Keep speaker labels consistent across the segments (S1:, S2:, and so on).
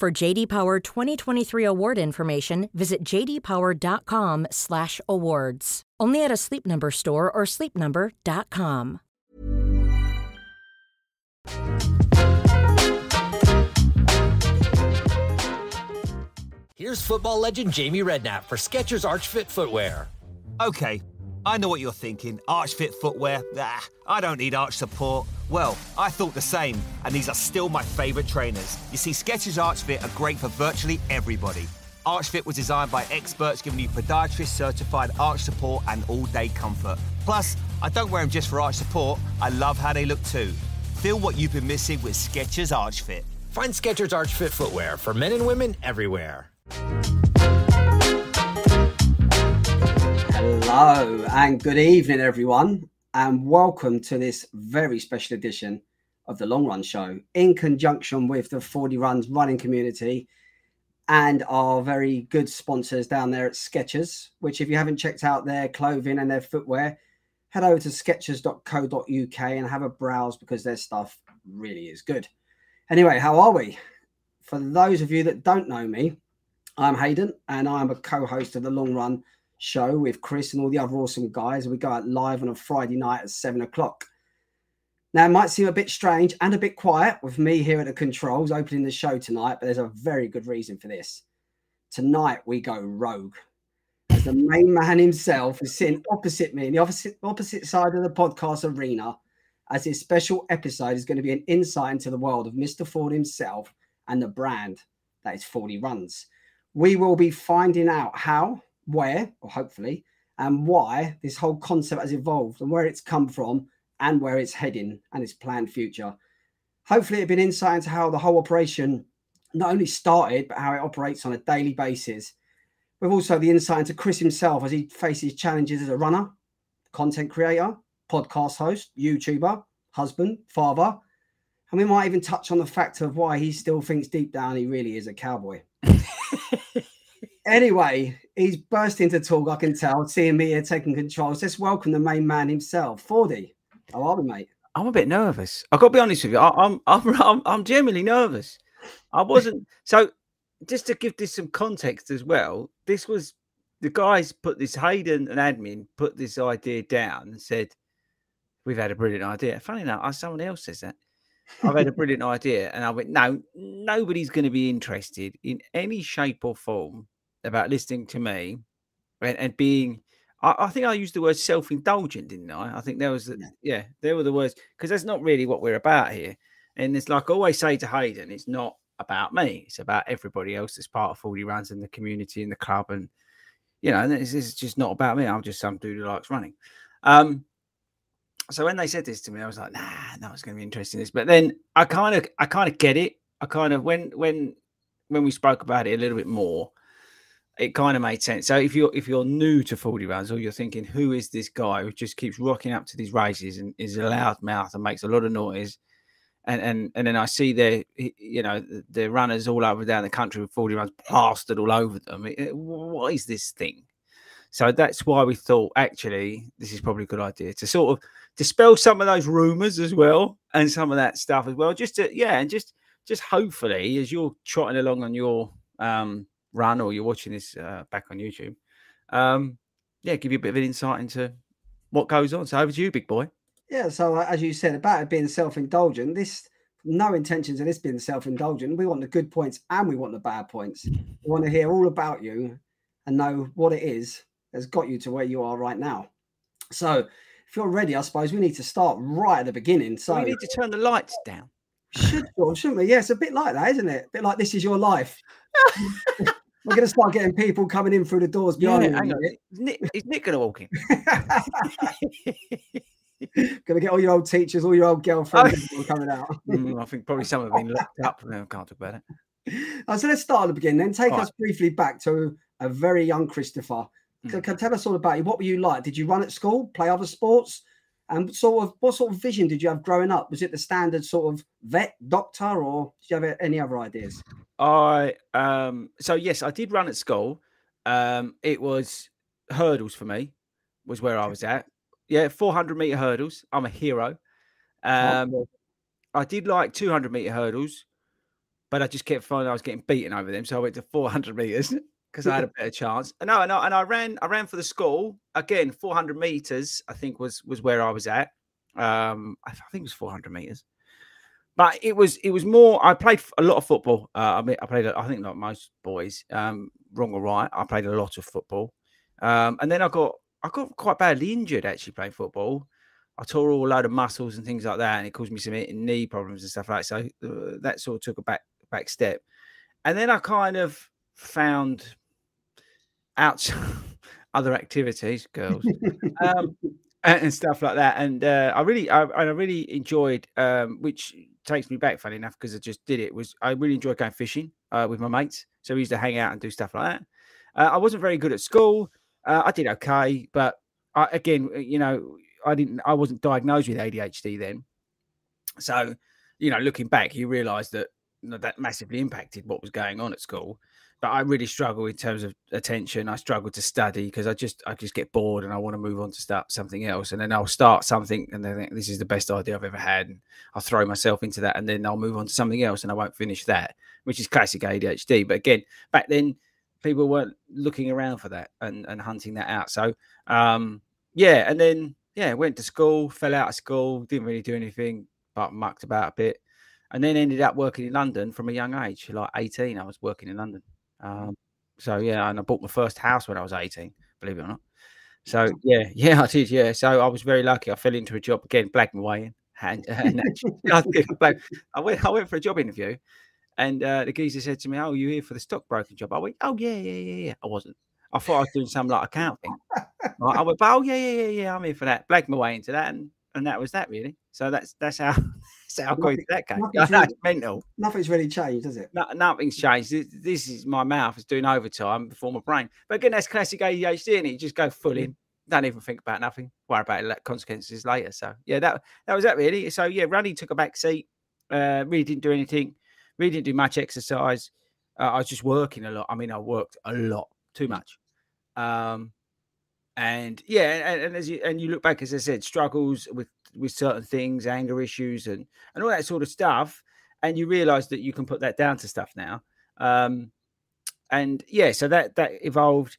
S1: For JD Power 2023 award information, visit jdpower.com/awards. Only at a Sleep Number store or sleepnumber.com.
S2: Here's football legend Jamie Redknapp for Skechers Arch Fit footwear.
S3: Okay, I know what you're thinking. Arch Fit footwear? Ah, I don't need arch support. Well, I thought the same, and these are still my favourite trainers. You see, Skechers Arch Fit are great for virtually everybody. Arch Fit was designed by experts giving you podiatrist certified arch support and all day comfort. Plus, I don't wear them just for arch support, I love how they look too. Feel what you've been missing with Skechers Arch Fit.
S2: Find Skechers Arch Fit footwear for men and women everywhere.
S4: Hello and good evening, everyone, and welcome to this very special edition of the Long Run Show in conjunction with the Fordy Runs running community and our very good sponsors down there at Skechers. Which, if you haven't checked out their clothing and their footwear, head over to skechers.co.uk and have a browse because their stuff really is good. Anyway, how are we? For those of you that don't know me, I'm Hayden and I'm a co host of the Long Run show with Chris and all the other awesome guys. We go out live on a Friday night at seven o'clock. Now, it might seem a bit strange and a bit quiet with me here at the controls opening the show tonight, but there's a very good reason for this. Tonight, we go rogue. As the main man himself is sitting opposite me in the opposite, opposite side of the podcast arena, as his special episode is going to be an insight into the world of Mr. Ford himself and the brand that is Fordy runs. We will be finding out how, where, or hopefully, and why this whole concept has evolved and where it's come from and where it's heading and its planned future. Hopefully, it'll be an insight into how the whole operation not only started, but how it operates on a daily basis. With also the insight into Chris himself as he faces challenges as a runner, content creator, podcast host, YouTuber, husband, father. And we might even touch on the fact of why he still thinks deep down he really is a cowboy. anyway, he's burst into talk, I can tell, seeing me here taking control. So let's welcome the main man himself, Fordy. How are we, mate?
S5: I'm a bit nervous. I've got to be honest with you. I, I'm, I'm, I'm, I'm genuinely nervous. I wasn't. so, just to give this some context as well, this was the guys put this Hayden and admin put this idea down and said, We've had a brilliant idea. Funny enough, someone else says that. I've had a brilliant idea. And I went, No, nobody's going to be interested in any shape or form about listening to me and, and being I, I, think I used the word self-indulgent, didn't I? I think there was, yeah, yeah there were the words because that's not really what we're about here. And it's like I always say to Hayden, it's not about me; it's about everybody else that's part of Fordy Runs in the community and the club, and you know, and this is just not about me. I'm just some dude who likes running. Um, so when they said this to me, I was like, nah, no, it's going to be interesting. This, but then I kind of, I kind of get it. I kind of when when when we spoke about it a little bit more, it kind of made sense. So if you're if you're new to Fordy runs or you're thinking, who is this guy who just keeps rocking up to these races and is a loud mouth and makes a lot of noise and and and then I see their you know their runners all over down the country with Fordy runs plastered all over them. It, what is this thing? So that's why we thought actually this is probably a good idea to sort of dispel some of those rumors as well and some of that stuff as well. Just to yeah, and just just hopefully as you're trotting along on your um, run or you're watching this uh, back on YouTube, um, yeah, give you a bit of an insight into what goes on. So over to you, big boy.
S4: Yeah, so uh, as you said about it being self-indulgent, this no intentions of this being self-indulgent. We want the good points and we want the bad points. We want to hear all about you and know what it is that's got you to where you are right now. So if you're ready, I suppose we need to start right at the beginning. So
S5: we need to turn the lights down.
S4: Should shouldn't we? Yeah, it's a bit like that, isn't it? A bit like this is your life. We're going to start getting people coming in through the doors behind
S5: yeah, you. Is Nick, is Nick going to walk in?
S4: Gonna get all your old teachers, all your old girlfriends coming out.
S5: mm, I think probably some have been locked up. I can't talk about
S4: it. Uh, so let's start at the beginning. Then take all us right. briefly back to a very young Christopher. Mm. Can tell us all about you. What were you like? Did you run at school, play other sports? And sort of what sort of vision did you have growing up? Was it the standard sort of vet, doctor, or did you have any other ideas?
S5: I um so yes, I did run at school. Um it was hurdles for me, was where I was at. Yeah, 400 meter hurdles. I'm a hero. Um, I did like 200 meter hurdles, but I just kept finding I was getting beaten over them. So I went to 400 meters because I had a better chance. No, no, and I ran. I ran for the school again. 400 meters, I think was was where I was at. Um, I think it was 400 meters, but it was it was more. I played a lot of football. Uh, I mean, I played. I think like most boys, um, wrong or right, I played a lot of football. Um, and then I got I got quite badly injured actually playing football. I tore all a load of muscles and things like that, and it caused me some knee problems and stuff like that. So uh, that sort of took a back back step. And then I kind of found out other activities, girls, um, and, and, stuff like that. And uh, I really, I, I really enjoyed, um, which takes me back, funny enough, because I just did it. Was I really enjoyed going fishing uh, with my mates? So we used to hang out and do stuff like that. Uh, I wasn't very good at school. Uh, I did okay, but I, again, uh, you know, I didn't. I wasn't diagnosed with ADHD then. So, you know, looking back, you realise that that massively impacted what was going on at school. But I really struggle in terms of attention. I struggle to study because I just I just get bored and I want to move on to start something else. And then I'll start something and then this is the best idea I've ever had. And I'll throw myself into that and then I'll move on to something else and I won't finish that, which is classic ADHD. But again, back then people weren't looking around for that and, and hunting that out. So um, yeah, and then yeah, went to school, fell out of school, didn't really do anything but mucked about a bit, and then ended up working in London from a young age. Like 18, I was working in London. Um, so yeah, and I bought my first house when I was 18, believe it or not. So yeah, yeah, I did. Yeah, so I was very lucky. I fell into a job again, black my way in. And, and I went, I went for a job interview, and uh, the geezer said to me, "Oh, you here for the stockbroking job?" I went, "Oh yeah, yeah, yeah, yeah." I wasn't. I thought I was doing some like accounting. I went, "Oh yeah, yeah, yeah, yeah." I'm here for that. Blagged my way into that, and and that was that really. So that's that's how how got into that game. Nothing's really, mental.
S4: Nothing's really changed, does it?
S5: No, nothing's changed. This, this, is my mouth is doing overtime before my brain. But again, that's classic ADHD, and you just go full in. Don't even think about nothing. Worry about it, consequences later. So yeah, that that was that really. So yeah, running took a back seat. Uh, really didn't do anything really didn't do much exercise. Uh, I was just working a lot. I mean, I worked a lot, too much. Um, and yeah, and, and, as you and you look back, as I said, struggles with with certain things, anger issues, and and all that sort of stuff, and you realise that you can put that down to stuff now. Um, and yeah, so that that evolved,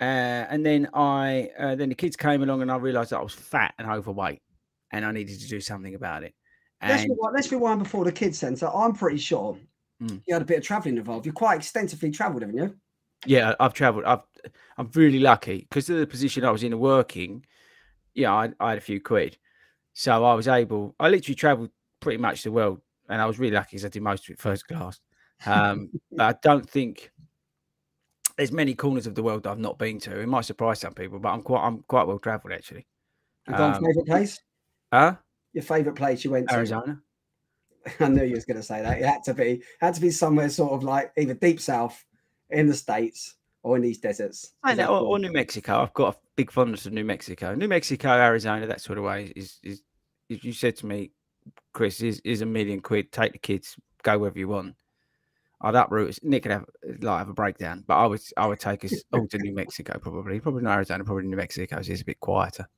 S5: uh, and then I uh, then the kids came along, and I realised that I was fat and overweight, and I needed to do something about it.
S4: Let's rewind, let's rewind before the kids then. So I'm pretty sure mm. you had a bit of traveling involved. You're quite extensively travelled, haven't you?
S5: Yeah, I've travelled. I've I'm really lucky because of the position I was in working. Yeah, I, I had a few quid, so I was able. I literally travelled pretty much the world, and I was really lucky because I did most of it first class. Um, but I don't think there's many corners of the world that I've not been to. It might surprise some people, but I'm quite I'm quite well travelled actually.
S4: Your um, favourite place?
S5: Huh?
S4: your favorite place you went to?
S5: Arizona.
S4: I knew you was going to say that. It had to be had to be somewhere sort of like either deep south in the states or in these deserts.
S5: I know, or, or, New Mexico. I've got a big fondness of New Mexico. New Mexico, Arizona, that sort of way is is. If you said to me, Chris, is is a million quid. Take the kids, go wherever you want. I'd uproot us. Nick could have like have a breakdown, but I would I would take us all to New Mexico probably, probably not Arizona, probably New Mexico. So it's a bit quieter.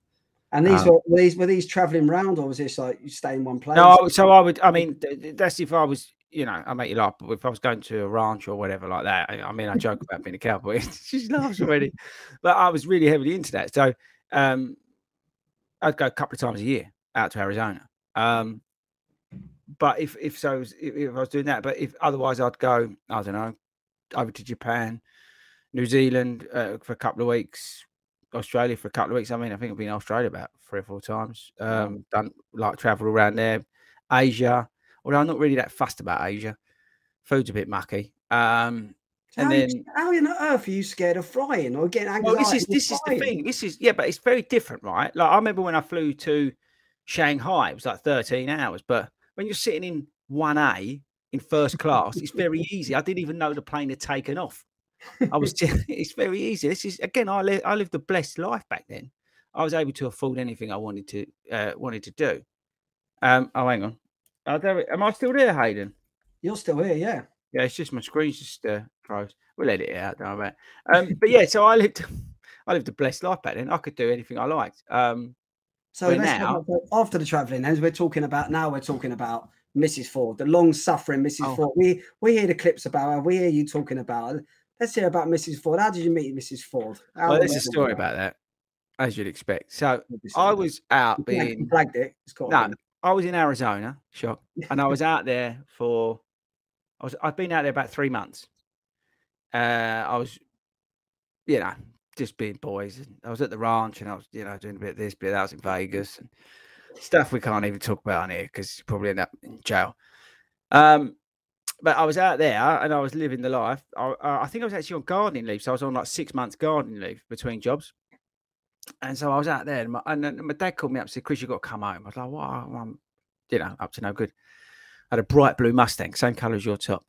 S4: And these
S5: Um,
S4: were, were these were these traveling round, or was this like you stay in one place?
S5: No, so I would. I mean, th- th- that's if I was, you know, I make you laugh. But if I was going to a ranch or whatever like that, I, I mean, I joke about being a cowboy. she laughs already, but I was really heavily into that. So um, I'd go a couple of times a year out to Arizona. Um, but if if so, if, if I was doing that, but if otherwise, I'd go. I don't know, over to Japan, New Zealand uh, for a couple of weeks, Australia for a couple of weeks. I mean, I think I've been in Australia about three or four times. Um, done like travel around there. Asia, although I'm not really that fussed about Asia. Food's a bit mucky. Um,
S4: So
S5: and
S4: how,
S5: then
S4: how on earth are you scared of flying or getting anxiety?
S5: well, this is this is the thing. This is yeah, but it's very different, right? Like I remember when I flew to Shanghai, it was like 13 hours. But when you're sitting in one A in first class, it's very easy. I didn't even know the plane had taken off. I was just, it's very easy. This is again, I li- I lived a blessed life back then. I was able to afford anything I wanted to uh, wanted to do. Um, oh, hang on. Oh, there, am I still there, Hayden?
S4: You're still here, yeah.
S5: Yeah, it's just my screen's just uh, froze. We'll edit it out, don't worry. Um, but yeah, so I lived, I lived a blessed life back then. I could do anything I liked. Um,
S4: So
S5: But
S4: let's have
S5: now-
S4: after the travelling, as we're talking about now, we're talking about Mrs. Ford, the long-suffering Mrs.
S5: Oh.
S4: Ford. We we hear the clips about her. We hear you talking about her. Let's hear about Mrs. Ford. How did you meet Mrs. Ford? How
S5: well, there's a story about that, as you'd expect. So I was out
S4: You flagged- you
S5: being
S4: flagged it. It's got
S5: no, I was in Arizona, shock, and I was out there for, I was I'd been out there about three months. Uh, I was, you know, just being boys. And I was at the ranch, and I was, you know, doing a bit of this, bit of that. I was in Vegas and stuff we can't even talk about on here because you probably end up in jail. Um, but I was out there and I was living the life. I, I I think I was actually on gardening leave, so I was on like six months gardening leave between jobs. And so I was out there, and my, and my dad called me up and said, "Chris, you got to come home." I was like, "What? I'm, you know, up to no good." I had a bright blue Mustang, same colour as your top,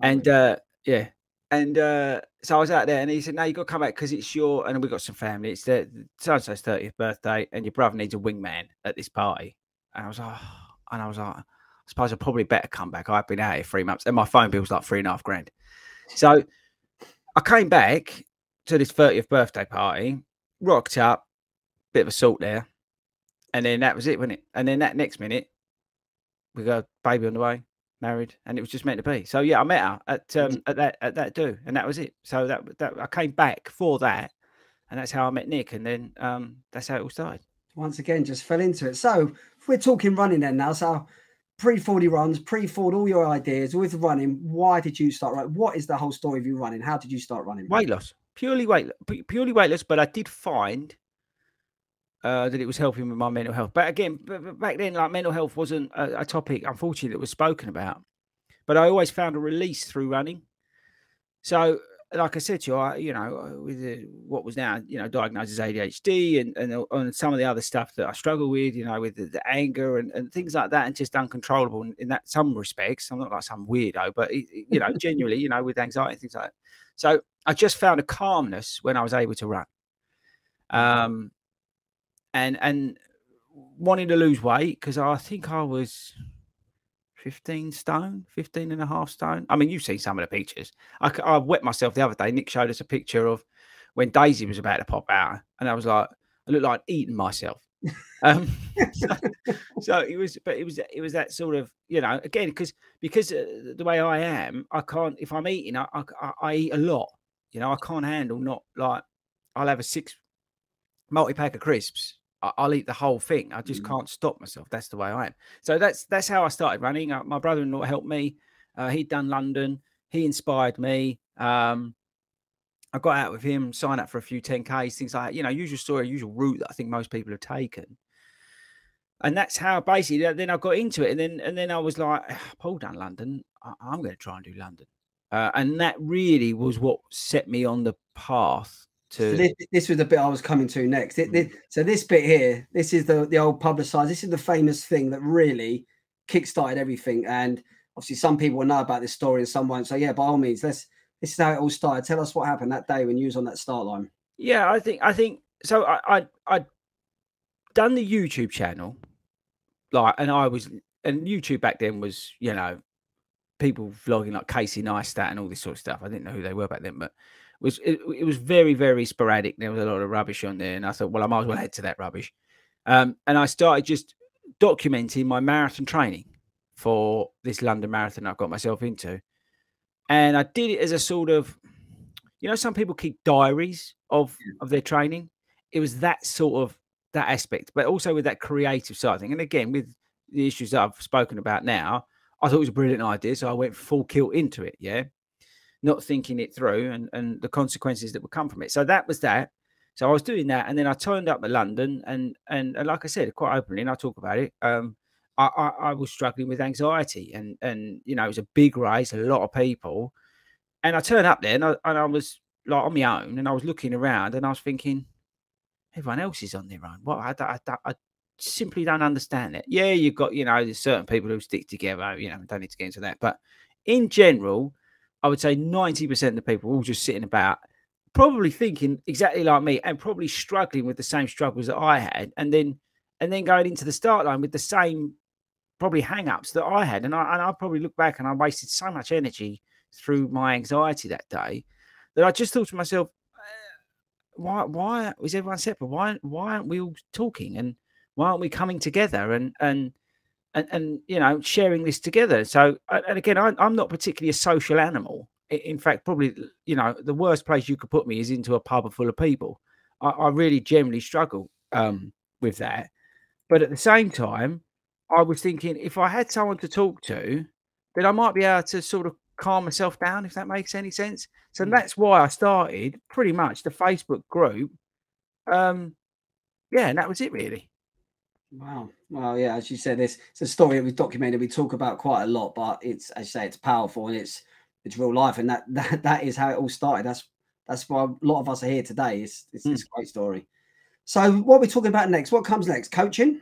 S5: and uh, yeah, and uh, so I was out there, and he said, "No, you got to come back because it's your." And we've got some family. It's the so and so's thirtieth birthday, and your brother needs a wingman at this party. And I was like, and I was like, I suppose I probably better come back. I've been out here three months, and my phone bill was like three and a half grand. So I came back to this 30th birthday party, rocked up, bit of a assault there, and then that was it, wasn't it? And then that next minute, we got a baby on the way, married, and it was just meant to be. So yeah, I met her at um, at that at that do, and that was it. So that that I came back for that, and that's how I met Nick, and then um, that's how it all started.
S4: once again just fell into it. So we're talking running then now, so pre 40 runs, pre Ford, all your ideas with running. Why did you start Right, What is the whole story of you running? How did you start running?
S5: Weight loss, purely weight, purely weightless. But I did find uh, that it was helping with my mental health. But again, back then, like mental health wasn't a, a topic, unfortunately, that was spoken about. But I always found a release through running. So, like I said to you, I, you know, uh, with the, what was now, you know, diagnosed as ADHD and, and uh, and some of the other stuff that I struggle with, you know, with the, the anger and, and things like that, and just uncontrollable in, in that some respects. I'm not like some weirdo, but it- it- you know, genuinely, you know, with anxiety and things like that. So I just found a calmness when I was able to run. Um, and and wanting to lose weight because I think I was 15 stone, 15 and a half stone. I mean, you've seen some of the pictures. I, I wet myself the other day. Nick showed us a picture of when Daisy was about to pop out, and I was like, I looked like eating myself. Um, so, so it was, but it was, it was that sort of, you know, again, because because uh, the way I am, I can't. If I'm eating, I, I I eat a lot. You know, I can't handle not like I'll have a six multi pack of crisps. I'll eat the whole thing. I just can't stop myself. That's the way I am. So that's that's how I started running. Uh, my brother-in-law helped me. Uh, he'd done London. He inspired me. Um, I got out with him, signed up for a few 10Ks, things like that. You know, usual story, usual route that I think most people have taken. And that's how basically then I got into it. And then and then I was like, Paul done London. I- I'm going to try and do London. Uh, and that really was what set me on the path
S4: So this, this was the bit I was coming to next. It-
S5: Mm.
S4: thi- so this bit here, this is the the old publicised. This is the famous thing that really kickstarted everything. And obviously, some people will know about this story and some won't. So yeah, by all means, let's. This is how it all started. Tell us what happened that day when you was on that start line.
S5: Yeah, I think I think so. I I I'd done the YouTube channel, like, and I was and YouTube back then was, you know, people vlogging like Casey Neistat and all this sort of stuff. I didn't know who they were back then, but it was it, it was very very sporadic. There was a lot of rubbish on there, and I thought, well, I might as well head to that rubbish. Um, and I started just documenting my marathon training for this London marathon I've got myself into, and I did it as a sort of, you know, some people keep diaries of of their training. It was that sort of that aspect, but also with that creative side thing. And again, with the issues that I've spoken about now, I thought it was a brilliant idea. So I went full kilt into it. Yeah. Not thinking it through and, and the consequences that would come from it. So that was that. So I was doing that. And then I turned up to London and, and, and like I said, quite openly, and I talk about it. Um, I, I, I was struggling with anxiety and, and, you know, it was a big race, a lot of people. And I turned up there and I, and I was like on my own and I was looking around and I was thinking, everyone else is on their own. What I, I, I, I simply don't understand it. Yeah, you've got, you know, there's certain people who stick together, you know, don't need to get into that. But in general, I would say 90% of the people all just sitting about, probably thinking exactly like me and probably struggling with the same struggles that I had. And then and then going into the start line with the same probably hang-ups that I had. And I and I probably look back and I wasted so much energy through my anxiety that day that I just thought to myself, uh, why why is everyone separate? Why why aren't we all talking and why aren't we coming together and and and, and you know sharing this together? So and again, I, I'm not particularly a social animal. In fact, probably you know the worst place you could put me is into a pub full of people. I, I really generally struggle um, with that. But at the same time, I was thinking if I had someone to talk to, then I might be able to sort of calm myself down, if that makes any sense. So mm. that's why I started pretty much the Facebook group. Um, yeah, and that was it really.
S4: Wow. Well, yeah, as you said, this it's a story that we've documented. We talk about quite a lot, but it's as you say, it's powerful and it's it's real life, and that that, that is how it all started. That's that's why a lot of us are here today. It's it's, mm. it's a great story. So, what are we talking about next? What comes next? Coaching.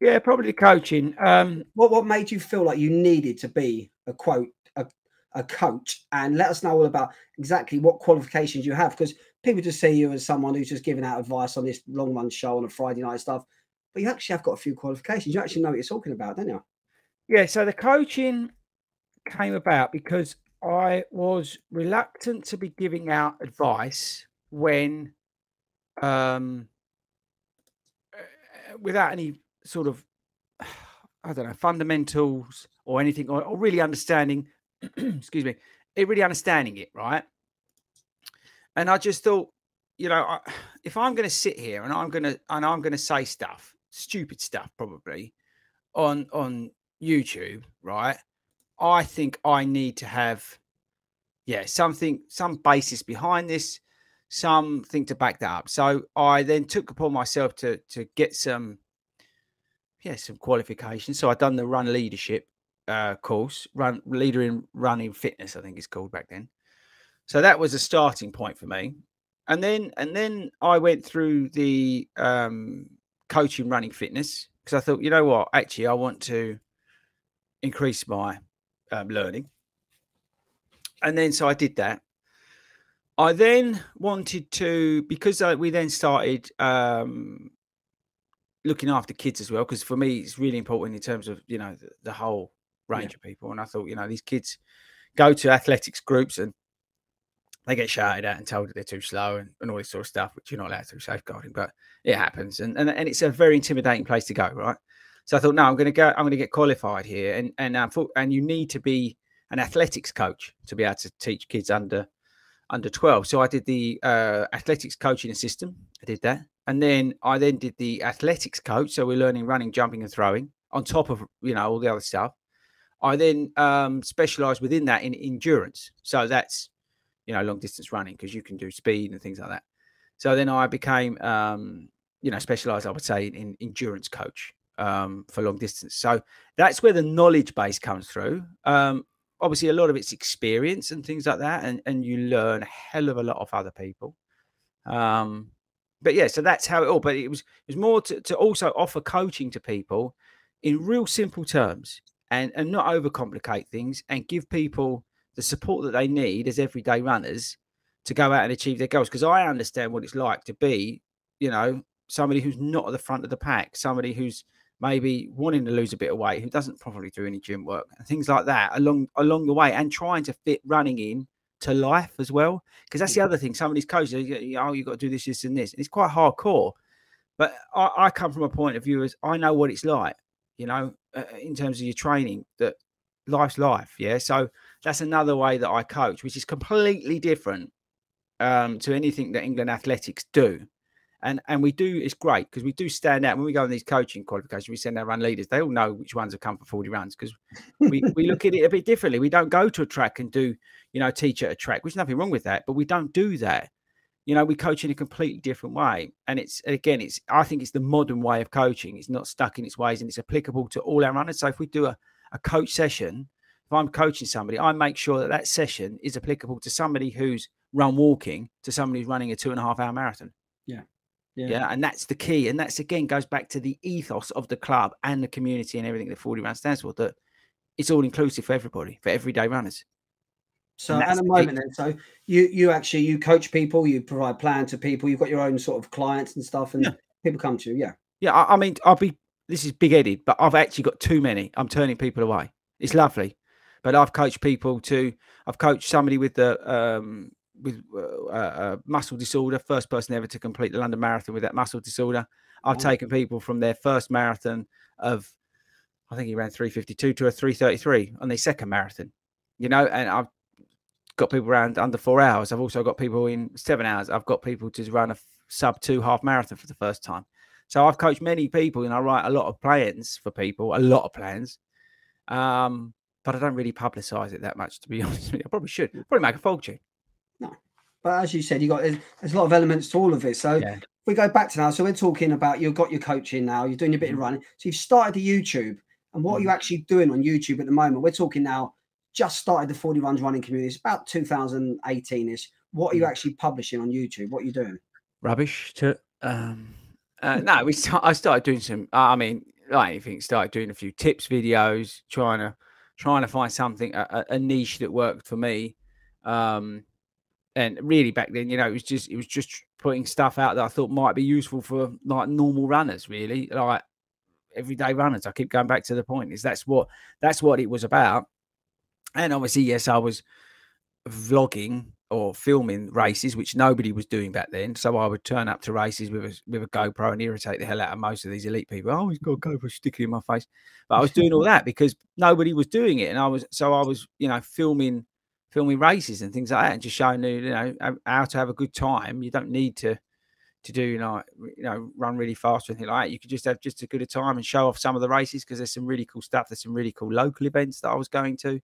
S5: Yeah, probably coaching. Um,
S4: what what made you feel like you needed to be a quote a coach and let us know all about exactly what qualifications you have because people just see you as someone who's just giving out advice on this long run show on a Friday night stuff. But you actually have got a few qualifications. You actually know what you're talking about, don't you?
S5: Yeah. So the coaching came about because I was reluctant to be giving out advice when, um, uh, without any sort of, I don't know, fundamentals or anything, or, or really understanding excuse me, it really understanding it, right? And I just thought, you know, I, if I'm going to sit here and I'm going to and I'm going to say stuff, stupid stuff, probably on on YouTube, right? I think I need to have, yeah, something, some basis behind this, something to back that up. So I then took upon myself to to get some, yeah, some qualifications. So I done the run leadership uh, course, run leader in running fitness, I think it's called back then. So that was a starting point for me. And then and then I went through the um, coaching running fitness because I thought, you know what, actually, I want to increase my um, learning. And then so I did that. I then wanted to because we then started um, looking after kids as well because for me it's really important in terms of you know the, the whole range yeah. of people. And I thought, you know, these kids go to athletics groups and they get shouted at and told that they're too slow and, and all this sort of stuff, which you're not allowed to safeguarding, but it happens. And, and and it's a very intimidating place to go, right? So I thought, no, I'm going to go. I'm going to get qualified here, and and um, and you need to be an athletics coach to be able to teach kids under under 12. So I did the uh, athletics coaching system. I did that, and then I then did the athletics coach. So we're learning running, jumping, and throwing on top of you know all the other stuff. I then um, specialize within that in endurance. So that's, you know, long distance running because you can do speed and things like that. So then I became, um, you know, specialized, I would say, in endurance coach um, for long distance. So that's where the knowledge base comes through. Um, obviously, a lot of it's experience and things like that. And, and you learn a hell of a lot of other people. Um, but yeah, so that's how it all. But it was it was more to, to also offer coaching to people in real simple terms and and not overcomplicate things and give people the support that they need as everyday runners to go out and achieve their goals because i understand what it's like to be you know somebody who's not at the front of the pack somebody who's maybe wanting to lose a bit of weight, who doesn't probably do any gym work and things like that along along the way, and trying to fit running in to life as well. Because that's the other thing. Some of these coaches, oh, you've got to do this, this, and this. And it's quite hardcore. But I, I, come from a point of view as I know what it's like, you know, uh, in terms of your training, that life's life. Yeah. So that's another way that I coach, which is completely different um, to anything that England athletics do. And and we do it's great because we do stand out when we go on these coaching qualifications. We send our run leaders; they all know which ones have come for Fordy Runs because we we look at it a bit differently. We don't go to a track and do you know teach at a track, which is nothing wrong with that, but we don't do that. You know, we coach in a completely different way, and it's again, it's I think it's the modern way of coaching. It's not stuck in its ways, and it's applicable to all our runners. So if we do a a coach session, if I'm coaching somebody, I make sure that that session is applicable to somebody who's run walking to somebody who's running a two and a half hour marathon.
S4: Yeah.
S5: Yeah. yeah. And that's the key. And that's again goes back to the ethos of the club and the community and everything that Fordy Run stands for, that it's all inclusive for everybody, for everyday runners.
S4: So at the moment, then, so you you actually you coach people, you provide plan to people, you've got your own sort of clients and stuff, and yeah. people come to you. Yeah.
S5: Yeah. I, I mean, I'll be this is big headed, but I've actually got too many. I'm turning people away. It's lovely. But I've coached people to I've coached somebody with the um with uh, uh, muscle disorder, first person ever to complete the London Marathon with that muscle disorder. I've taken people from their first marathon of, I think he ran 352 to a 333 on their second marathon, you know, and I've got people around under four hours. I've also got people in seven hours. I've got people to run a sub two half marathon for the first time. So I've coached many people and I write a lot of plans for people, a lot of plans. Um, but I don't really publicize it that much, to be honest with you. I probably should. Probably make a fortune.
S4: No, but as you said, you got there's, there's, a lot of elements to all of this. So yeah. we go back to now. So we're talking about you've got your coaching now. You're doing a bit of mm-hmm. running. So you've started the YouTube, and what mm. are you mm-hmm. actually doing on YouTube at the moment? We're talking now. Just started the Fordy runs running community. It's about 2018ish. What are you mm. actually publishing on YouTube? What are you doing?
S5: Rubbish. To um, uh, no, we start, I started doing some. I mean, like anything, started doing a few tips videos, trying to trying to find something a, a niche that worked for me. Um, and really back then, you know, it was just it was just putting stuff out that I thought might be useful for like normal runners, really, like everyday runners. I keep going back to the point is that's what that's what it was about. And obviously, yes, I was vlogging or filming races, which nobody was doing back then. So I would turn up to races with a with a GoPro and irritate the hell out of most of these elite people. Oh, he's got a GoPro sticking in my face. But I was doing all that because nobody was doing it, and I was so I was you know filming filming races and things like that, and just showing you, you know, how to have a good time. You don't need to to do you know you know run really fast or anything like that. You could just have just a good a time and show off some of the races because there's some really cool stuff. There's some really cool local events that I was going to,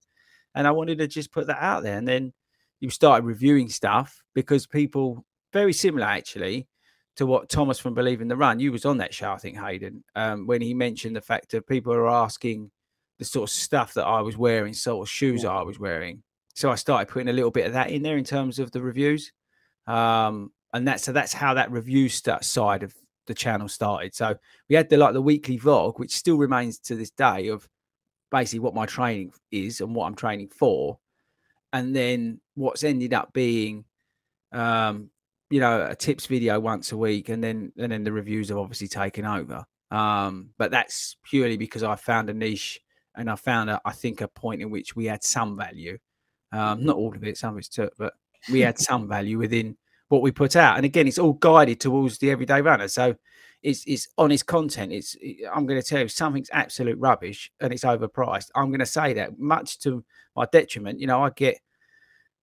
S5: and I wanted to just put that out there. And then you started reviewing stuff because people very similar actually to what Thomas from Believe in the Run. You was on that show, I think, Hayden, um, when he mentioned the fact that people are asking the sort of stuff that I was wearing, sort of shoes yeah. I was wearing. So I started putting a little bit of that in there in terms of the reviews. Um, and that's so that's how that review side of the channel started. So we had the like the weekly vlog, which still remains to this day of basically what my training is and what I'm training for. And then what's ended up being um, you know, a tips video once a week, and then and then the reviews have obviously taken over. Um, but that's purely because I found a niche and I found a, I think a point in which we had some value. Um, not all of it, some of it's took, but we had some value within what we put out. And again, it's all guided towards the everyday runner. So it's it's honest content. It's I'm going to tell you something's absolute rubbish and it's overpriced. I'm going to say that much to my detriment. You know, I get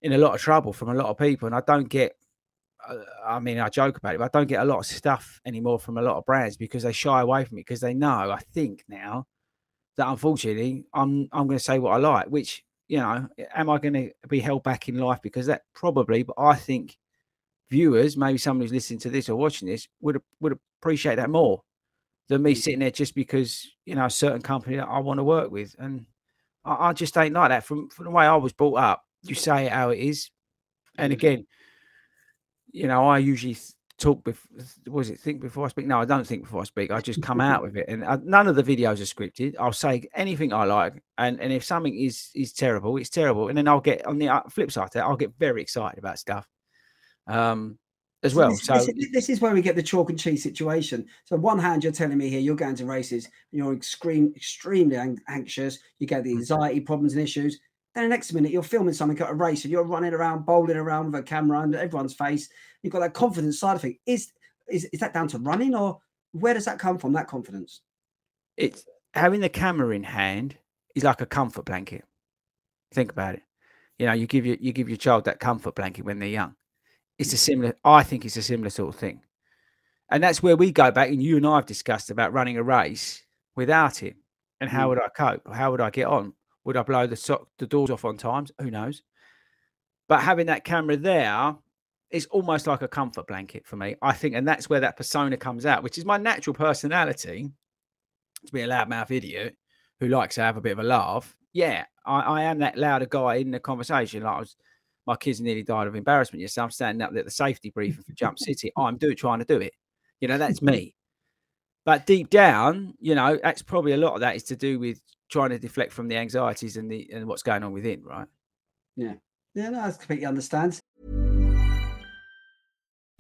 S5: in a lot of trouble from a lot of people, and I don't get. Uh, I mean, I joke about it, but I don't get a lot of stuff anymore from a lot of brands because they shy away from it because they know. I think now that unfortunately, I'm I'm going to say what I like, which you know, am I going to be held back in life because that probably, but I think viewers, maybe someone who's listening to this or watching this, would would appreciate that more than me mm. sitting there just because you know a certain company that I want to work with, and I, I just ain't like that. From from the way I was brought up, you say it how it is, and mm. again, you know, I usually talk before was it think before I speak? No, I don't think before I speak. I just come out with it, and I, uh, none of the videos are scripted. I'll say anything I like, and and if something is is terrible, it's terrible, and then I'll get on the uh, flip side that I'll get very excited about stuff. Um, as well.
S4: This,
S5: So
S4: this, is- this is where we get the chalk and cheese situation. So, on one hand, you're telling me here you're going to races, you're extreme, extremely anxious, you get the
S5: Mm.
S4: anxiety problems and issues. Then the next minute, you're filming something at a race and you're running around, bowling around with a camera under everyone's face. You've got that confidence side of it. Is is is that down to running, or where does that come from? That confidence.
S5: it's having the camera in hand is like a comfort blanket. Think about it. You know, you give your you give your child that comfort blanket when they're young. It's a similar. I think it's a similar sort of thing, and that's where we go back. And you and I have discussed about running a race without him, and how
S4: Mm.
S5: would I cope? How would I get on? Would I blow the sock the doors off on times? Who knows? But having that camera there is almost like a comfort blanket for me. I think, and that's where that persona comes out, which is my natural personality to be a loudmouth idiot who likes to have a bit of a laugh. Yeah, I, I am that louder guy in the conversation. Like I was, my kids nearly died of embarrassment yesterday. I'm standing up at the safety briefing for Jump City. I'm doing trying to do it. You know, that's me. But deep down, you know, that's probably a lot of that is to do with trying to deflect from the anxieties and the and what's going on within, right?
S4: Yeah. Yeah, no, I completely understand.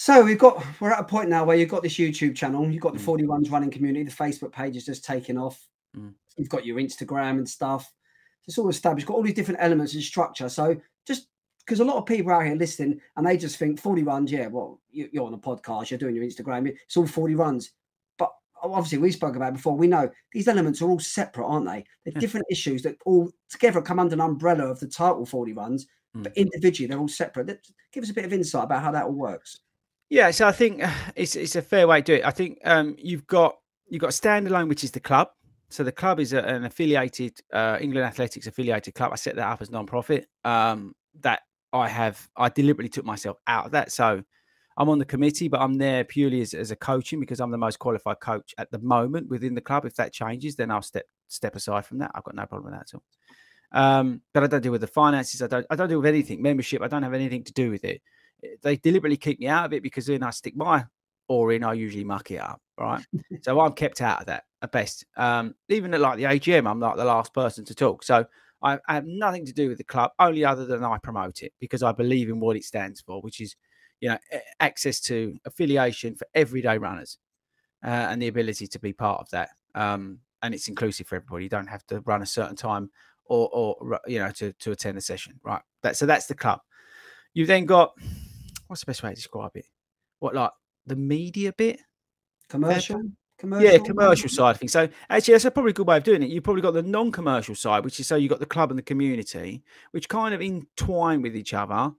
S4: So we've got we're at a point now where you've got this YouTube channel, you've got the Fordy Runs running community, the Facebook page is just taking off.
S5: Mm.
S4: You've got your Instagram and stuff. It's all established, got all these different elements and structure. So just because a lot of people out here listening and they just think Fordy runs, yeah, well, you, you're on a podcast, you're doing your Instagram, it's all Fordy runs. But obviously, we spoke about before. We know these elements are all separate, aren't they? They're
S5: Yeah.
S4: different issues that all together come under an umbrella of the title 40 runs, but individually they're all separate. Give us a bit of insight about how that all works.
S5: Yeah, so I think it's it's a fair way to do it. I think um, you've got you've got standalone, which is the club. So the club is a, an affiliated uh, England Athletics affiliated club. I set that up as non-profit. Um, that I have I deliberately took myself out of that. So I'm on the committee, but I'm there purely as, as a coaching because I'm the most qualified coach at the moment within the club. If that changes, then I'll step step aside from that. I've got no problem with that at all. Um, but I don't deal with the finances. I don't I don't deal with anything membership. I don't have anything to do with it they deliberately keep me out of it because then I stick my oar in, I usually muck it up. Right. so I'm kept out of that at best. Um, even at like the AGM, I'm like the last person to talk. So I, I have nothing to do with the club, only other than I promote it because I believe in what it stands for, which is, you know, access to affiliation for everyday runners uh, and the ability to be part of that. Um, and it's inclusive for everybody. You don't have to run a certain time or, or you know, to, to attend a session. Right. That, so that's the club. You've then got what's the best way to describe it? What like the media bit?
S4: Commercial, commercial,
S5: Yeah, commercial side of things. So actually, that's a probably good way of doing it. You've probably got the non-commercial side, which is so you've got the club and the community, which kind of entwine with each other.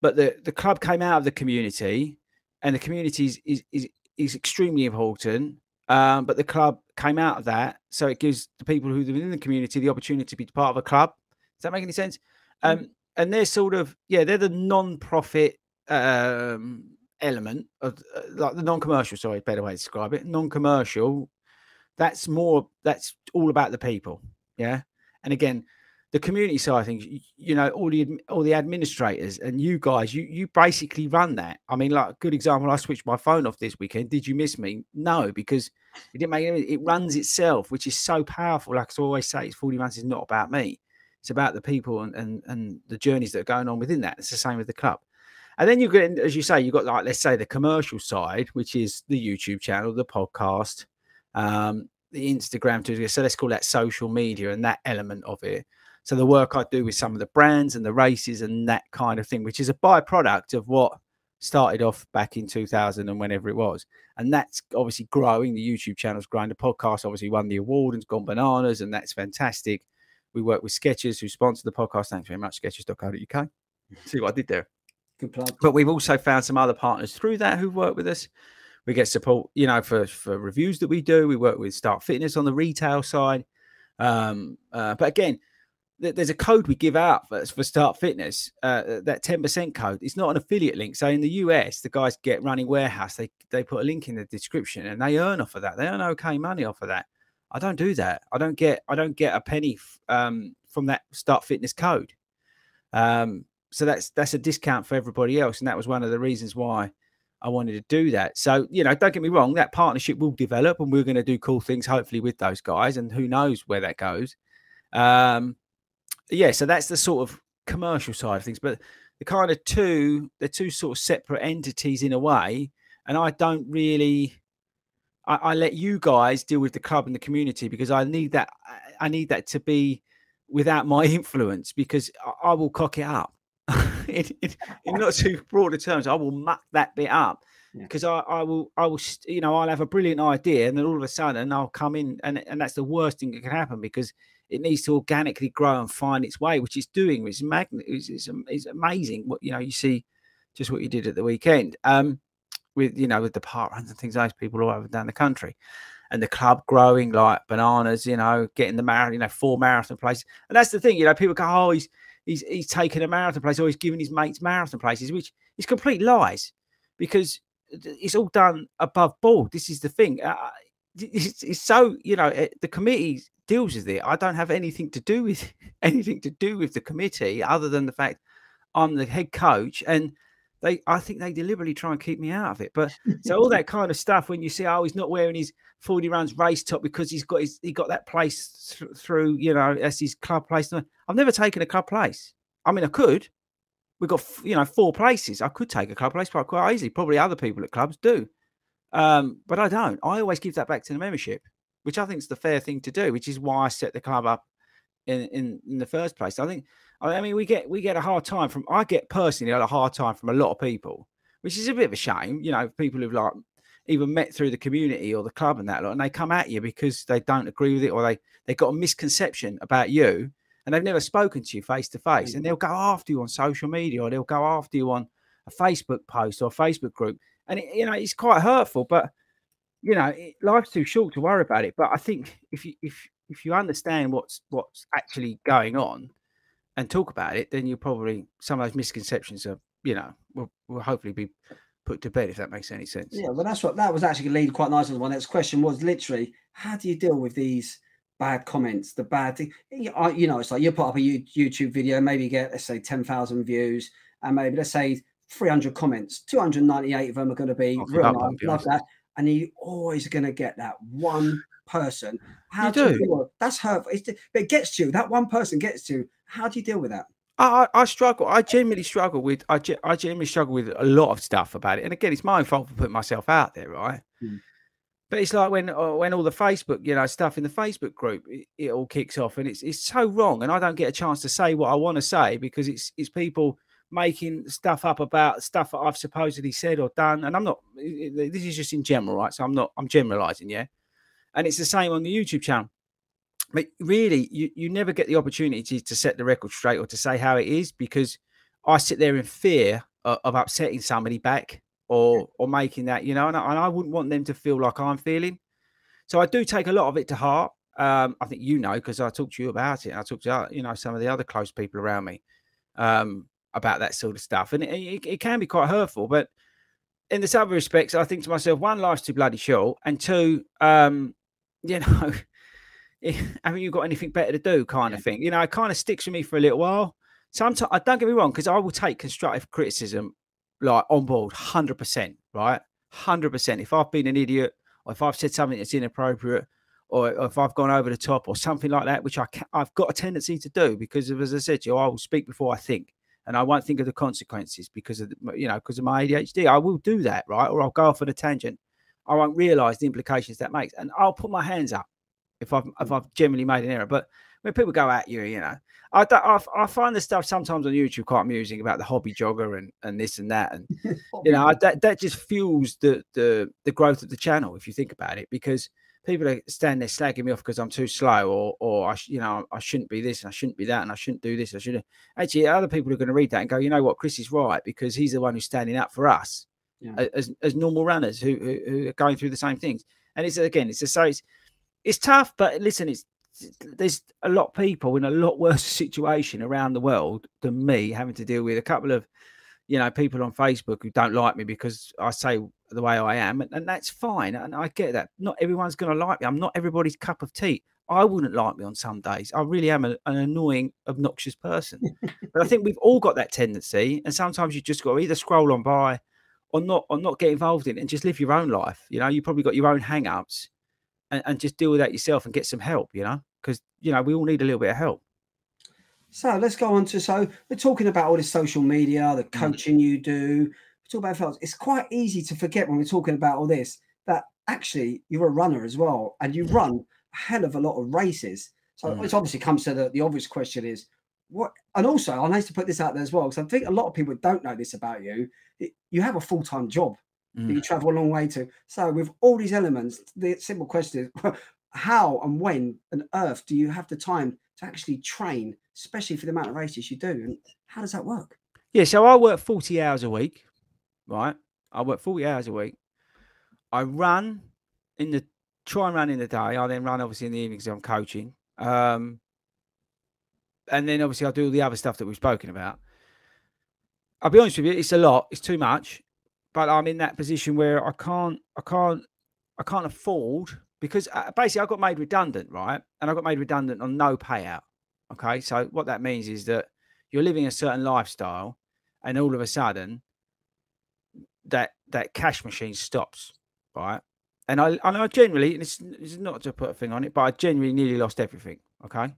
S5: But the the club came out of the community, and the community is is is, is extremely important. Um, but the club came out of that, so it gives the people who are within the community the opportunity to be part of a club. Does that make any sense? Um, and they're sort of yeah, they're the non-profit um, element of uh, like the non-commercial. Sorry, better way to describe it. Non-commercial. That's more. That's all about the people. Yeah, and again, the community side of things. You, you know, all the all the administrators and you guys. You you basically run that. I mean, like a good example. I switched my phone off this weekend. Did you miss me? No, because it didn't make any. It runs itself, which is so powerful. Like I always say, it's Fordy Runs is not about me. It's about the people and, and and the journeys that are going on within that. It's the same with the club. And then you get, as you say, you've got like, let's say the commercial side, which is the YouTube channel, the podcast, um, the Instagram, too. so let's call that social media and that element of it. So the work I do with some of the brands and the races and that kind of thing, which is a byproduct of what started off back in 2000 and whenever it was. And that's obviously growing. The YouTube channel's growing. The podcast obviously won the award and's gone bananas, and that's fantastic. We work with Skechers, who sponsor the podcast. Thanks very much, skechers.co.uk. See what I did there.
S4: Good plug.
S5: But we've also found some other partners through that who've worked with us. We get support, you know, for for reviews that we do. We work with Start Fitness on the retail side. Um, uh, but again, there's a code we give out for, for Start Fitness. Uh, that ten percent code. It's not an affiliate link. So in the US, the guys get running warehouse. They they put a link in the description and they earn off of that. They earn okay money off of that. I don't do that. I don't get I don't get a penny f- um, from that Start Fitness code. Um, so that's that's a discount for everybody else, and that was one of the reasons why I wanted to do that. So you know, don't get me wrong, that partnership will develop, and we're going to do cool things hopefully with those guys, and who knows where that goes. Um, yeah, so that's the sort of commercial side of things, but the kind of two, they're two sort of separate entities in a way, and I don't really. I, I let you guys deal with the club and the community because I need that. I need that to be without my influence because I, I will cock it up. in, in, in, not too broader terms, I will muck that bit up because yeah. I, I will, I will, you know, I'll have a brilliant idea, and then all of a sudden I'll come in, and and that's the worst thing that can happen because it needs to organically grow and find its way, which it's doing. It's magnet. It's, it's, it's, amazing what you know. You see, just what you did at the weekend, um, with you know, with the park runs and things. Those people all over down the country, and the club growing like bananas. You know, getting the marathon, you know, four marathon places. And that's the thing. You know, people go, oh, he's he's he's taken a marathon place, or he's giving his mates marathon places, which is complete lies, because it's all done above board. This is the thing. Uh, it's, it's so you know eh, the committee deals with it. I don't have anything to do with anything to do with the committee other than the fact I'm the head coach and they I think they deliberately try and keep me out of it. But so all that kind of stuff when you see oh he's not wearing his Fordy Runs race top because he's got his he got that place th- through you know as his club place. I've never taken a club place. I mean I could. We've got you know four places. I could take a club place quite quite easily. Probably other people at clubs do. Um, but I don't. I always give that back to the membership which I think is the fair thing to do, which is why I set the club up in, in, in the first place. I think, I mean, we get we get a hard time from. I get personally a hard time from a lot of people, which is a bit of a shame. You know, people who've like even met through the community or the club and that lot, and they come at you because they don't agree with it or they they got a misconception about you and they've never spoken to you face to face, mm. and they'll go after you on social media or they'll go after you on a Facebook post or a Facebook group, and it, you know it's quite hurtful, but you know, life's too short to worry about it. But I think if you if if you understand what's what's actually going on and talk about it, then you'll probably some of those misconceptions are, you know, will, will hopefully be put to bed if that makes any sense.
S4: Yeah, well, that's what that was actually lead quite nicely. My next question was literally, how do you deal with these bad comments, the bad thing? You know, it's like you put up a YouTube video, maybe you get let's say ten thousand views, and maybe let's say 300 comments, 298 of them are going to be oh, real nice, love that and you always going to get that one person.
S5: How you do.
S4: You deal? That's hurtful. It's, but it gets to you. That one person gets to you. How do you deal with that?
S5: I, I struggle. I genuinely struggle with. I, I genuinely struggle with a lot of stuff about it. And again, it's my own fault for putting myself out there, right? Hmm. But it's like when uh, when all the Facebook, you know, stuff in the Facebook group, it, it, all kicks off, and it's it's so wrong, and I don't get a chance to say what I want to say because it's it's people making stuff up about stuff that I've supposedly said or done. And I'm not, this is just in general, right? So I'm not, I'm generalizing, yeah. And it's the same on the YouTube channel. But really, you, you never get the opportunity to, to set the record straight or to say how it is because I sit there in fear of, of upsetting somebody back or or making that, you know, and I, and I wouldn't want them to feel like I'm feeling. So I do take a lot of it to heart. Um, I think you know because I talked to you about it. I talked to you know some of the other close people around me. Um, about that sort of stuff, and it, it, it can be quite hurtful. But in the other respects, I think to myself, one, life's too bloody short, and two, um, you know, Eh, haven't you got anything better to do, kind yeah. of thing. You know, it kind of sticks with me for a little while. Sometimes, I don't get me wrong, because I will take constructive criticism like on board, hundred percent, right, hundred percent. If I've been an idiot, or if I've said something that's inappropriate, or if I've gone over the top, or something like that, which I I've got a tendency to do, because of, as I said to you, I will speak before I think and I won't think of the consequences because of you know because of my ADHD. I will do that, right? Or I'll go off on a tangent. I won't realise the implications that makes, and I'll put my hands up if I've if mm. I've generally made an error. But when people go at you, you know, I, I, I find the stuff sometimes on YouTube quite amusing about the hobby jogger and, and this and that, and you know that that just fuels the the the growth of the channel if you think about it because people are standing there slagging me off because I'm too slow or or I you know I shouldn't be this and I shouldn't be that and I shouldn't do this I shouldn't actually other people are going to read that and go you know what Chris is right because he's the one who's standing up for us yeah. as as normal runners who, who, who are going through the same things and it's again it's a so it's it's tough but listen it's there's a lot of people in a lot worse situation around the world than me having to deal with a couple of you know people on facebook who don't like me because i say the way i am and, and that's fine and i get that. Not everyone's going to like me. I'm not everybody's cup of tea. I wouldn't like me on some days. I really am a, an annoying obnoxious person. But i think we've all got that tendency and sometimes you just got to either scroll on by or not or not get involved in it and just live your own life. You know you probably got your own hang-ups and, and just deal with that yourself and get some help you know because you know we all need a little bit of help.
S4: So let's go on to so we're talking about all this social media, the mm. coaching you do. We talk about fellas. It's quite easy to forget when we're talking about all this that actually you're a runner as well, and you run a hell of a lot of races. So mm. it obviously comes to the, the obvious question is what, and also I need to put this out there as well because I think a lot of people don't know this about you. It, you have a full time job. Mm. you travel a long way to. So with all these elements, the simple question is, how and when on earth do you have the time to actually train, especially for the amount of races you do? And how does that work?
S5: Yeah, so I work 40 hours a week, right? I work 40 hours a week. I run in the try and run in the day. I then run obviously in the evenings. I'm coaching. Um, and then obviously I do all the other stuff that we've spoken about. I'll be honest with you, it's a lot, it's too much, but I'm in that position where I can't, I can't, I can't afford because uh, basically I got made redundant, right? And I got made redundant on no payout. Okay, so what that means is that you're living a certain lifestyle, and all of a sudden, that that cash machine stops, right? And I and I generally, it's, it's not to put a thing on it, but I genuinely nearly lost everything. Okay,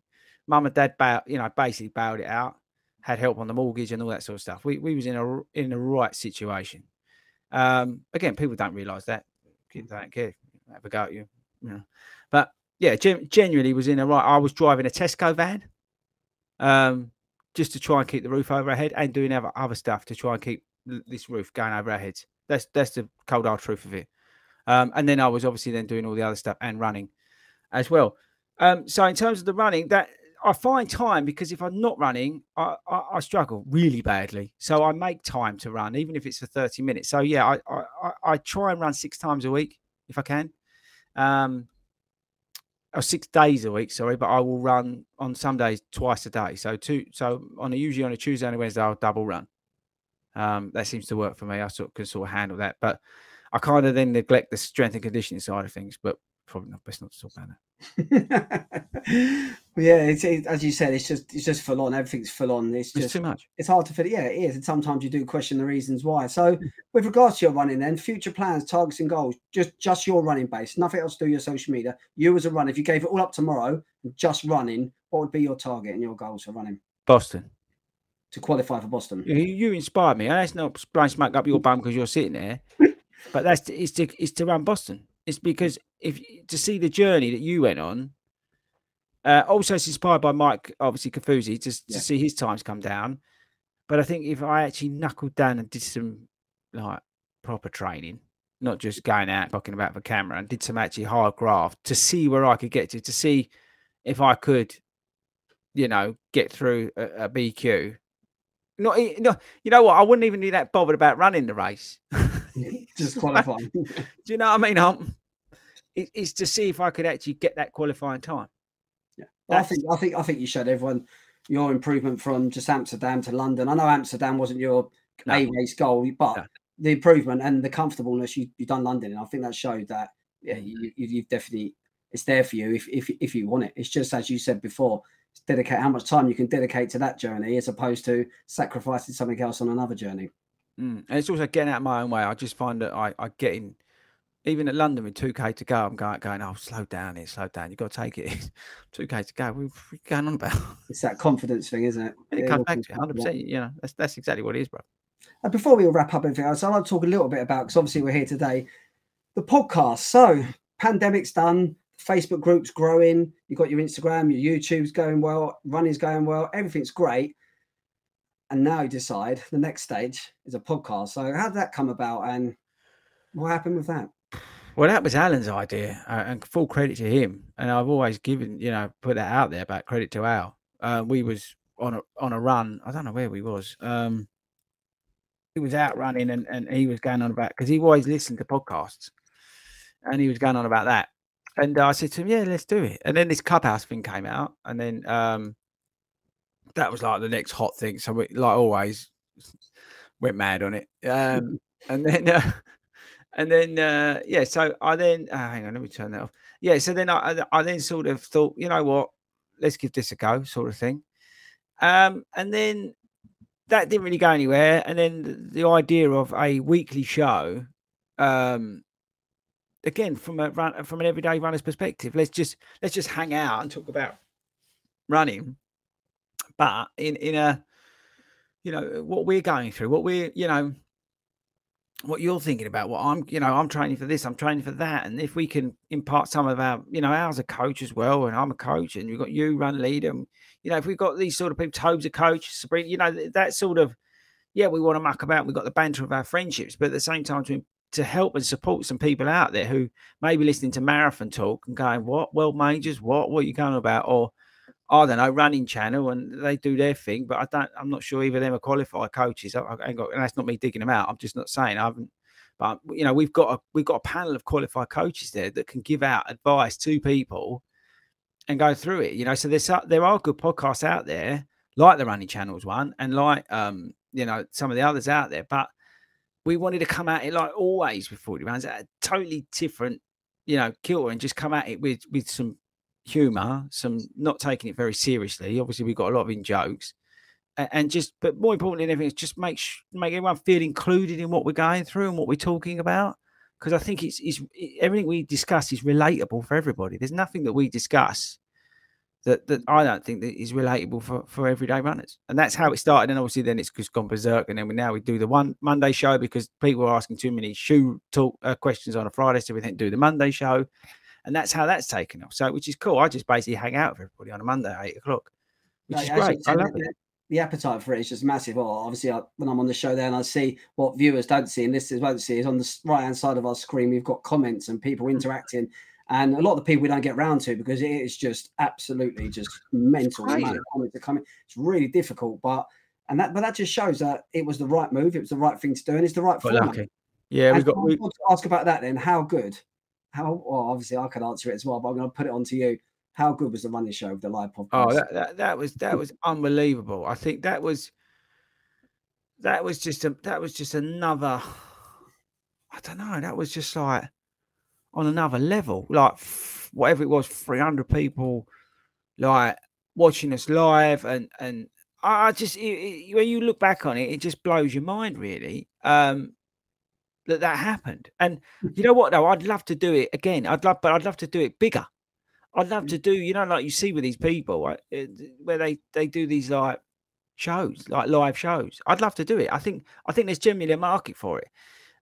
S5: mum and dad, bailed, you know, basically bailed it out, had help on the mortgage and all that sort of stuff. We we was in a in the right situation. Um, again, people don't realise that. Don't care. Have a go at you yeah. But yeah, gen- genuinely was in a right. I was driving a Tesco van, um, just to try and keep the roof over our head, and doing other other stuff to try and keep this roof going over our heads. That's that's the cold hard truth of it. Um, and then I was obviously then doing all the other stuff and running as well. Um, so in terms of the running, that I find time because if I'm not running, I, I, I, struggle really badly. So I make time to run, even if it's for 30 minutes. So yeah, I, I, I try and run six times a week if I can. Um, oh, six days a week, sorry, but I will run on some days twice a day. So two, so on a usually on a Tuesday and a Wednesday, I'll double run. Um, that seems to work for me. I sort of can sort of handle that, but I kind of then neglect the strength and conditioning side of things. But probably not best not to talk about
S4: it. yeah, it's it, as you said, it's just it's just full on. Everything's full on. It's just
S5: it's too much.
S4: It's hard to fit. Yeah, it is. And sometimes you do question the reasons why. So, with regards to your running, then future plans, targets, and goals, just just your running base, nothing else to do your social media. You as a runner, if you gave it all up tomorrow, just running, what would be your target and your goals for running?
S5: Boston.
S4: To qualify for Boston.
S5: You, you inspired me. That's not blowing smack up your bum because you're sitting there. but that's to, it's to it's to run Boston. It's because if to see the journey that you went on. Uh, also, it's inspired by Mike, obviously Kofuzi, to, yeah. to see his times come down. But I think if I actually knuckled down and did some like proper training, not just going out talking about the camera, and did some actually hard graft to see where I could get to, to see if I could, you know, get through a, a BQ. Not, no, you know what? I wouldn't even be that bothered about running the race.
S4: just qualifying. Do
S5: you know what I mean? I'm, it's to see if I could actually get that qualifying time.
S4: Yeah, I think I think I think you showed everyone your improvement from just Amsterdam to London. I know Amsterdam wasn't your no. A race goal, but no. the improvement and the comfortableness you have done London, and I think that showed that yeah, you, you've definitely it's there for you if if if you want it. It's just as you said before, dedicate how much time you can dedicate to that journey as opposed to sacrificing something else on another journey.
S5: Mm. And it's also getting out of my own way. I just find that I, I get in even at London with 2K to go, I'm going, going oh, slow down here, slow down. You've got to take it. 2K to go. We're going on about.
S4: It's that confidence thing, isn't it?
S5: It comes back to 100%. You know, that's, that's exactly what it is, bro.
S4: And before we wrap up everything else, I want to talk a little bit about, because obviously we're here today, the podcast. So, pandemic's done, Facebook group's growing. You've got your Instagram, your YouTube's going well, running's going well, everything's great. And now you decide the next stage is a podcast. So how did that come about, and what happened with that?
S5: Well, that was Alan's idea, uh, and full credit to him. And I've always given, you know, put that out there about credit to Al. Uh, we was on a on a run. I don't know where we was. Um, he was out running, and, and he was going on about because he always listened to podcasts, and he was going on about that. And I said to him, "Yeah, let's do it." And then this clubhouse thing came out, and then um, that was like the next hot thing. So we, like always, went mad on it. Um, and then, uh, and then, uh, yeah. So I then, uh, hang on, let me turn that off. Yeah. So then I, I then sort of thought, you know what, let's give this a go, sort of thing. Um, and then that didn't really go anywhere. And then the, the idea of a weekly show, um, again from a run from an everyday runner's perspective, let's just let's just hang out and talk about running, but in in a you know what we're going through, what we're you know what you're thinking about what i'm you know i'm training for this i'm training for that and if we can impart some of our you know ours a coach as well and i'm a coach and we've got you run lead and you know if we've got these sort of people Toby's a coach sabrina you know that sort of yeah we want to muck about we've got the banter of our friendships but at the same time to, to help and support some people out there who may be listening to marathon talk and going what world majors what what are you going about? Or I don't know, running channel, and they do their thing. But I don't. I'm not sure either of them are qualified coaches. I, I got, and that's not me digging them out. I'm just not saying I haven't. But you know, we've got a we've got a panel of qualified coaches there that can give out advice to people and go through it. You know, so there's there are good podcasts out there, like the Running Channels one, and like um you know some of the others out there. But we wanted to come at it like always with Fordy Runs, a totally different, you know, kilter and just come at it with with some humor, some not taking it very seriously. Obviously, we've got a lot of in jokes, and, just but more importantly than anything, just make make everyone feel included in what we're going through and what we're talking about. Because I think it's, it's it, everything we discuss is relatable for everybody. There's nothing that we discuss that that I don't think that is relatable for for everyday runners, and that's how it started. And obviously, then it's just gone berserk. And then we now we do the one Monday show because people are asking too many shoe talk uh, questions on a Friday, so we then do the Monday show and that's how that's taken off. So, which is cool. I just basically hang out with everybody on a Monday at eight o'clock, which no, is great. I love it.
S4: The appetite for it is just massive. Well, obviously, I, when I'm on the show there and I see what viewers don't see and listeners won't see is on the right hand side of our screen, we've got comments and people mm. interacting. And a lot of the people we don't get round to because it is just absolutely just mental. Coming. It's really difficult, but and that but that just shows that it was the right move. It was the right thing to do, and it's the right format.
S5: Yeah, we've got.
S4: We... to ask about that then. How good how well obviously I could answer it as well, but I'm going to put it on to you. How good was the running show with the live podcast?
S5: Oh, that, that, that was that was unbelievable. I think that was that was just a that was just another. I don't know. That was just like on another level. Like whatever it was, 300 people, like watching us live, and and I just it, it, when you look back on it, it just blows your mind really. Um, that that happened. And mm. you know what? Though I'd love to do it again. I'd love, but I'd love to do it bigger. I'd love to mm. do, you know, like you see with these people right, eh, where they they do these like shows, like live shows. I'd love to do it. I think I think there's generally a market for it.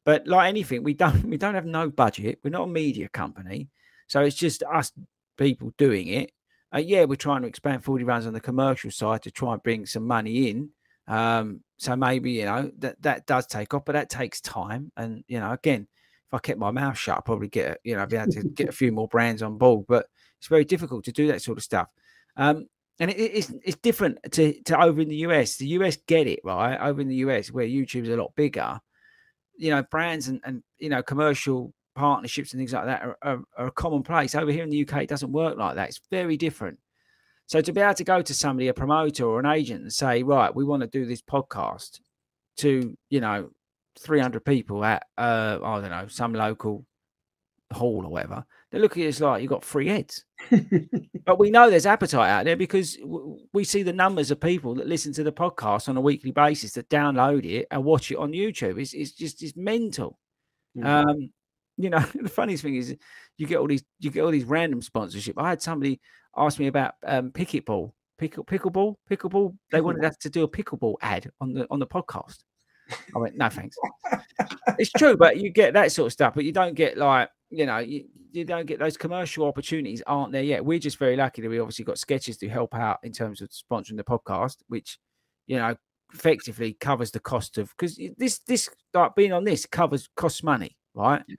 S5: But like anything, we don't we don't have no budget. We're not a media company, so it's just us people doing it. Uh, yeah, we're trying to expand Fordy Runs on the commercial side to try and bring some money in. Um, so maybe you know that that does take off, but that takes time. And you know, again, if I kept my mouth shut, I'd probably get you know be able to get a few more brands on board. But it's very difficult to do that sort of stuff. Um, and it, it's it's different to to over in the US. The US get it right over in the US where YouTube's a lot bigger. You know, brands and and you know commercial partnerships and things like that are, are, are commonplace. Over here in the UK, it doesn't work like that. It's very different. So to be able to go to somebody, a promoter or an agent, and say, right, we want to do this podcast to, you know, 300 people at, uh, I don't know, some local hall or whatever, they look at us like you've got free heads. but we know there's appetite out there because we see the numbers of people that listen to the podcast on a weekly basis that download it and watch it on YouTube. It's, it's just it's mental. Mm-hmm. Um, you know, the funniest thing is you get all these you get all these random sponsorship. I had somebody ask me about um, ball, pickle pickleball, pickleball. They wanted us to do a pickleball ad on the on the podcast. I went, no thanks. it's true, but you get that sort of stuff, but you don't get like you know, you, you don't get those commercial opportunities aren't there yet. We're just very lucky that we obviously got Skechers to help out in terms of sponsoring the podcast, which you know effectively covers the cost of because this this like being on this covers costs money, right? Yeah.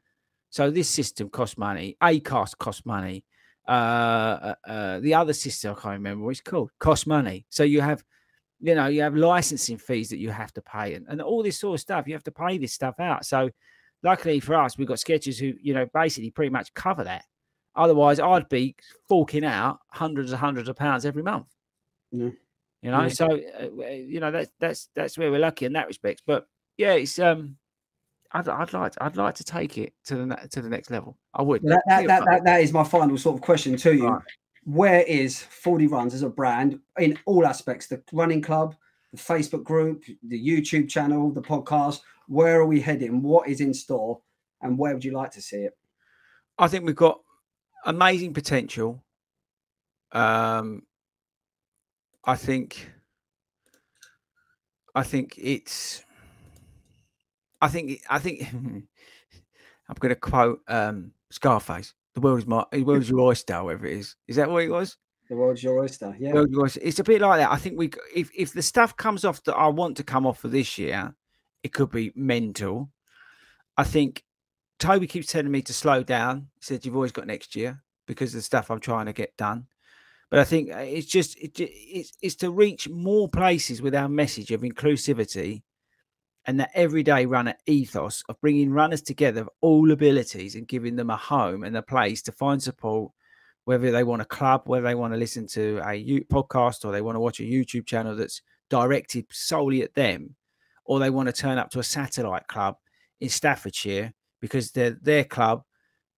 S5: So this system costs money. Acast costs money. Uh, uh, uh, the other system I can't remember what it's called costs money. So you have, you know, you have licensing fees that you have to pay, and, and all this sort of stuff. You have to pay this stuff out. So luckily for us, we've got Skechers who, you know, basically pretty much cover that. Otherwise, I'd be forking out hundreds and hundreds of pounds every month. Yeah. You know, yeah. so uh, you know that's that's that's where we're lucky in that respect. But yeah, it's um, I'd, I'd like to, I'd like to take it to the to the next level. I would.
S4: That that, that, that, that is my final sort of question to you. Right. Where is Fordy Runs as a brand in all aspects? The running club, the Facebook group, the YouTube channel, the podcast. Where are we heading? What is in store, and where would you like to see it?
S5: I think we've got amazing potential. Um, I think, I think it's, I think, I think, I'm going to quote um, Scarface. The world is my, the world is your oyster, whatever it is. Is that what it was?
S4: The world's your oyster. Yeah.
S5: It's a bit like that. I think we, if if the stuff comes off that I want to come off for this year, it could be mental. I think Toby keeps telling me to slow down. He said, You've always got next year because of the stuff I'm trying to get done. But I think uh, it's just it, it's, it's to reach more places with our message of inclusivity and that everyday runner ethos of bringing runners together of all abilities and giving them a home and a place to find support, whether they want a club, whether they want to listen to a podcast or they want to watch a YouTube channel that's directed solely at them or they want to turn up to a satellite club in Staffordshire because their their club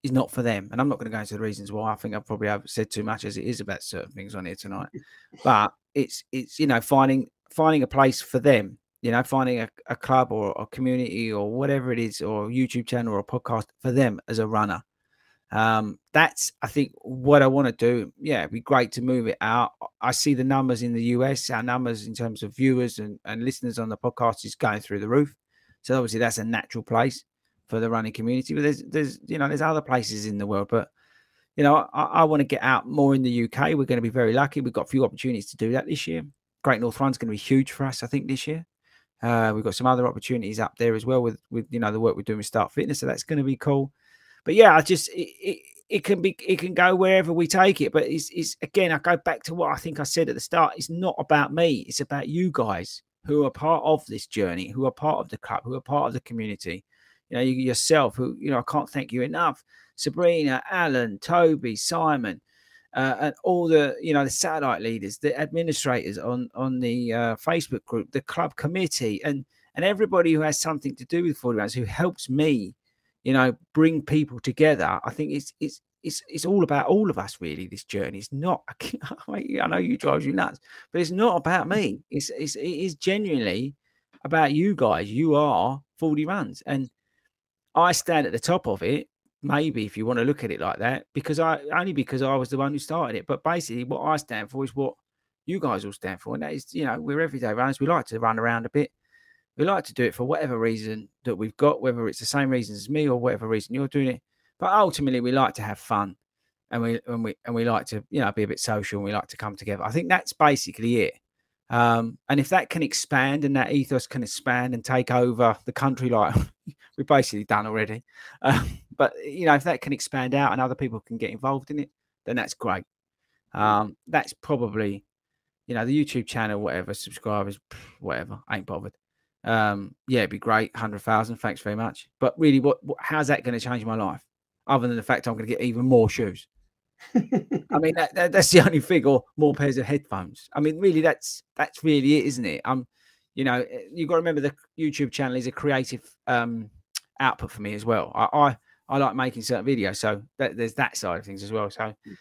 S5: is not for them. And I'm not going to go into the reasons why. I think I've probably said too much as it is about certain things on here tonight. But it's it's you know finding finding a place for them. You know, finding a, a club or a community or whatever it is, or YouTube channel or a podcast for them as a runner. Um, that's I think what I want to do. Yeah, it'd be great to move it out. I see the numbers in the US, our numbers in terms of viewers and, and listeners on the podcast is going through the roof. So obviously that's a natural place for the running community. But there's there's you know there's other places in the world, but you know I, I want to get out more in the UK. We're going to be very lucky. We've got a few opportunities to do that this year. Great North Run's going to be huge for us, I think, this year. Uh, we've got some other opportunities up there as well with with you know the work we're doing with Start Fitness, so that's going to be cool but yeah, I just it, it, it, can be it can go wherever we take it. But it's, it's again, I go back to what I think I said at the start. It's not about me. It's about you guys who are part of this journey, who are part of the club, who are part of the community. You know, you, yourself, who you know, I can't thank you enough. Sabrina, Alan, Toby, Simon, uh, and all the you know the satellite leaders, the administrators on on the uh, Facebook group, the club committee, and and everybody who has something to do with Fordy Runs, who helps me you know, bring people together. I think it's it's it's it's all about all of us really. This journey. It's not. I know you drives you nuts, but it's not about me. It's it's it is genuinely about you guys. You are Fordy Runs, and I stand at the top of it. Maybe if you want to look at it like that, because I only because I was the one who started it. But basically, what I stand for is what you guys all stand for, and that is, you know, we're everyday runners. We like to run around a bit we like to do it for whatever reason that we've got, whether it's the same reasons as me or whatever reason you're doing it. But ultimately, we like to have fun, and we and we and we like to you know be a bit social, and we like to come together. I think that's basically it. Um, and if that can expand and that ethos can expand and take over the country, like we've basically done already, um, but you know if that can expand out and other people can get involved in it, then that's great. Um, that's probably you know the YouTube channel, whatever subscribers, whatever, ain't bothered um, yeah, it'd be great. 100,000. Thanks very much. But really, what, what how's that going to change my life? Other than the fact I'm going to get even more shoes. I mean, that, that, that's the only thing, or more pairs of headphones. I mean, really, that's that's really it, isn't it? Um, you know, eh, you got to remember the YouTube channel is a creative um output for me as well. I I, I like making certain videos, so that, there's that side of things as well. So, hmm.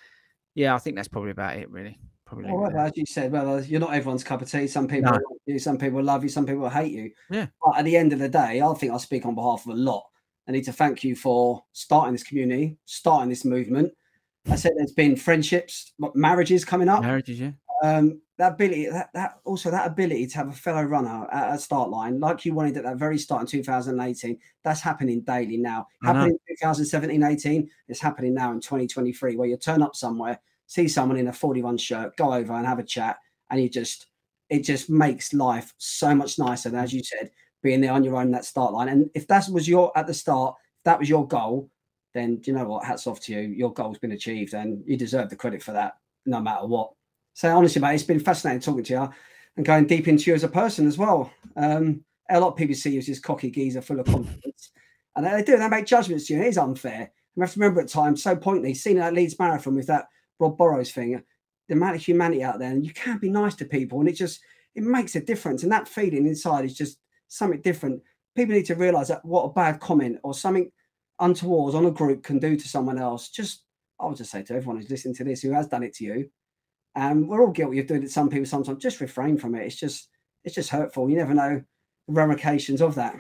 S5: yeah, I think that's probably about it, really.
S4: Probably. Well, as you said, well, you're not everyone's cup of tea. Some people no. like you, some people love you, some people hate you.
S5: Yeah.
S4: But at the end of the day, I think I speak on behalf of a lot. I need to thank you for starting this community, starting this movement. I said there's been friendships, marriages coming up.
S5: Marriages, yeah.
S4: Um, that ability, that, that also that ability to have a fellow runner at a start line, like you wanted at that very start in 2018, that's happening daily now. Happening in 2017, 18, it's happening now in 2023, where you turn up somewhere, see someone in a Fordy Run shirt, go over and have a chat, and you just it just makes life so much nicer. And as you said, being there on your own that start line. And if that was your at the start, if that was your goal, then you know what? Hats off to you. Your goal's been achieved, and you deserve the credit for that, no matter what. So honestly, mate, it's been fascinating talking to you and going deep into you as a person as well. Um, a lot of people see you as this cocky geezer full of confidence, and they do. They make judgments to you. And it is unfair. You have to remember at times so pointedly, seeing that Leeds marathon with that Rob Burrows thing, the amount of humanity out there, and you can't be nice to people, and it just it makes a difference. And that feeling inside is just something different. People need to realise that what a bad comment or something untoward on a group can do to someone else. Just I would just say to everyone who's listening to this who has done it to you, um, we're all guilty of doing it some people sometimes. Just refrain from it. It's just it's just hurtful. You never know the ramifications of that.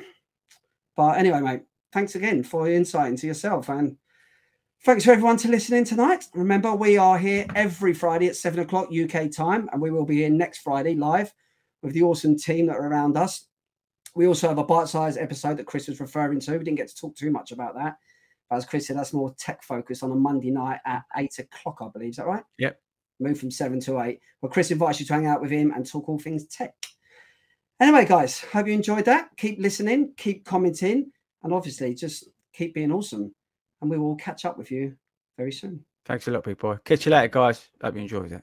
S4: But anyway, mate, thanks again for your insight into yourself and thanks for everyone to listening tonight. Remember, we are here every Friday at seven o'clock UK time, and we will be here next Friday live with the awesome team that are around us. We also have a bite-sized episode that Chris was referring to. We didn't get to talk too much about that. But as Chris said, that's more tech focused on a Monday night at eight o'clock, I believe. Is that right?
S5: Yep
S4: move from seven to eight. Well, Chris invites you to hang out with him and talk all things tech. Anyway, guys, hope you enjoyed that. Keep listening, keep commenting, and obviously just keep being awesome. And we will catch up with you very soon.
S5: Thanks a lot, boy. Catch you later, guys. Hope you enjoyed it.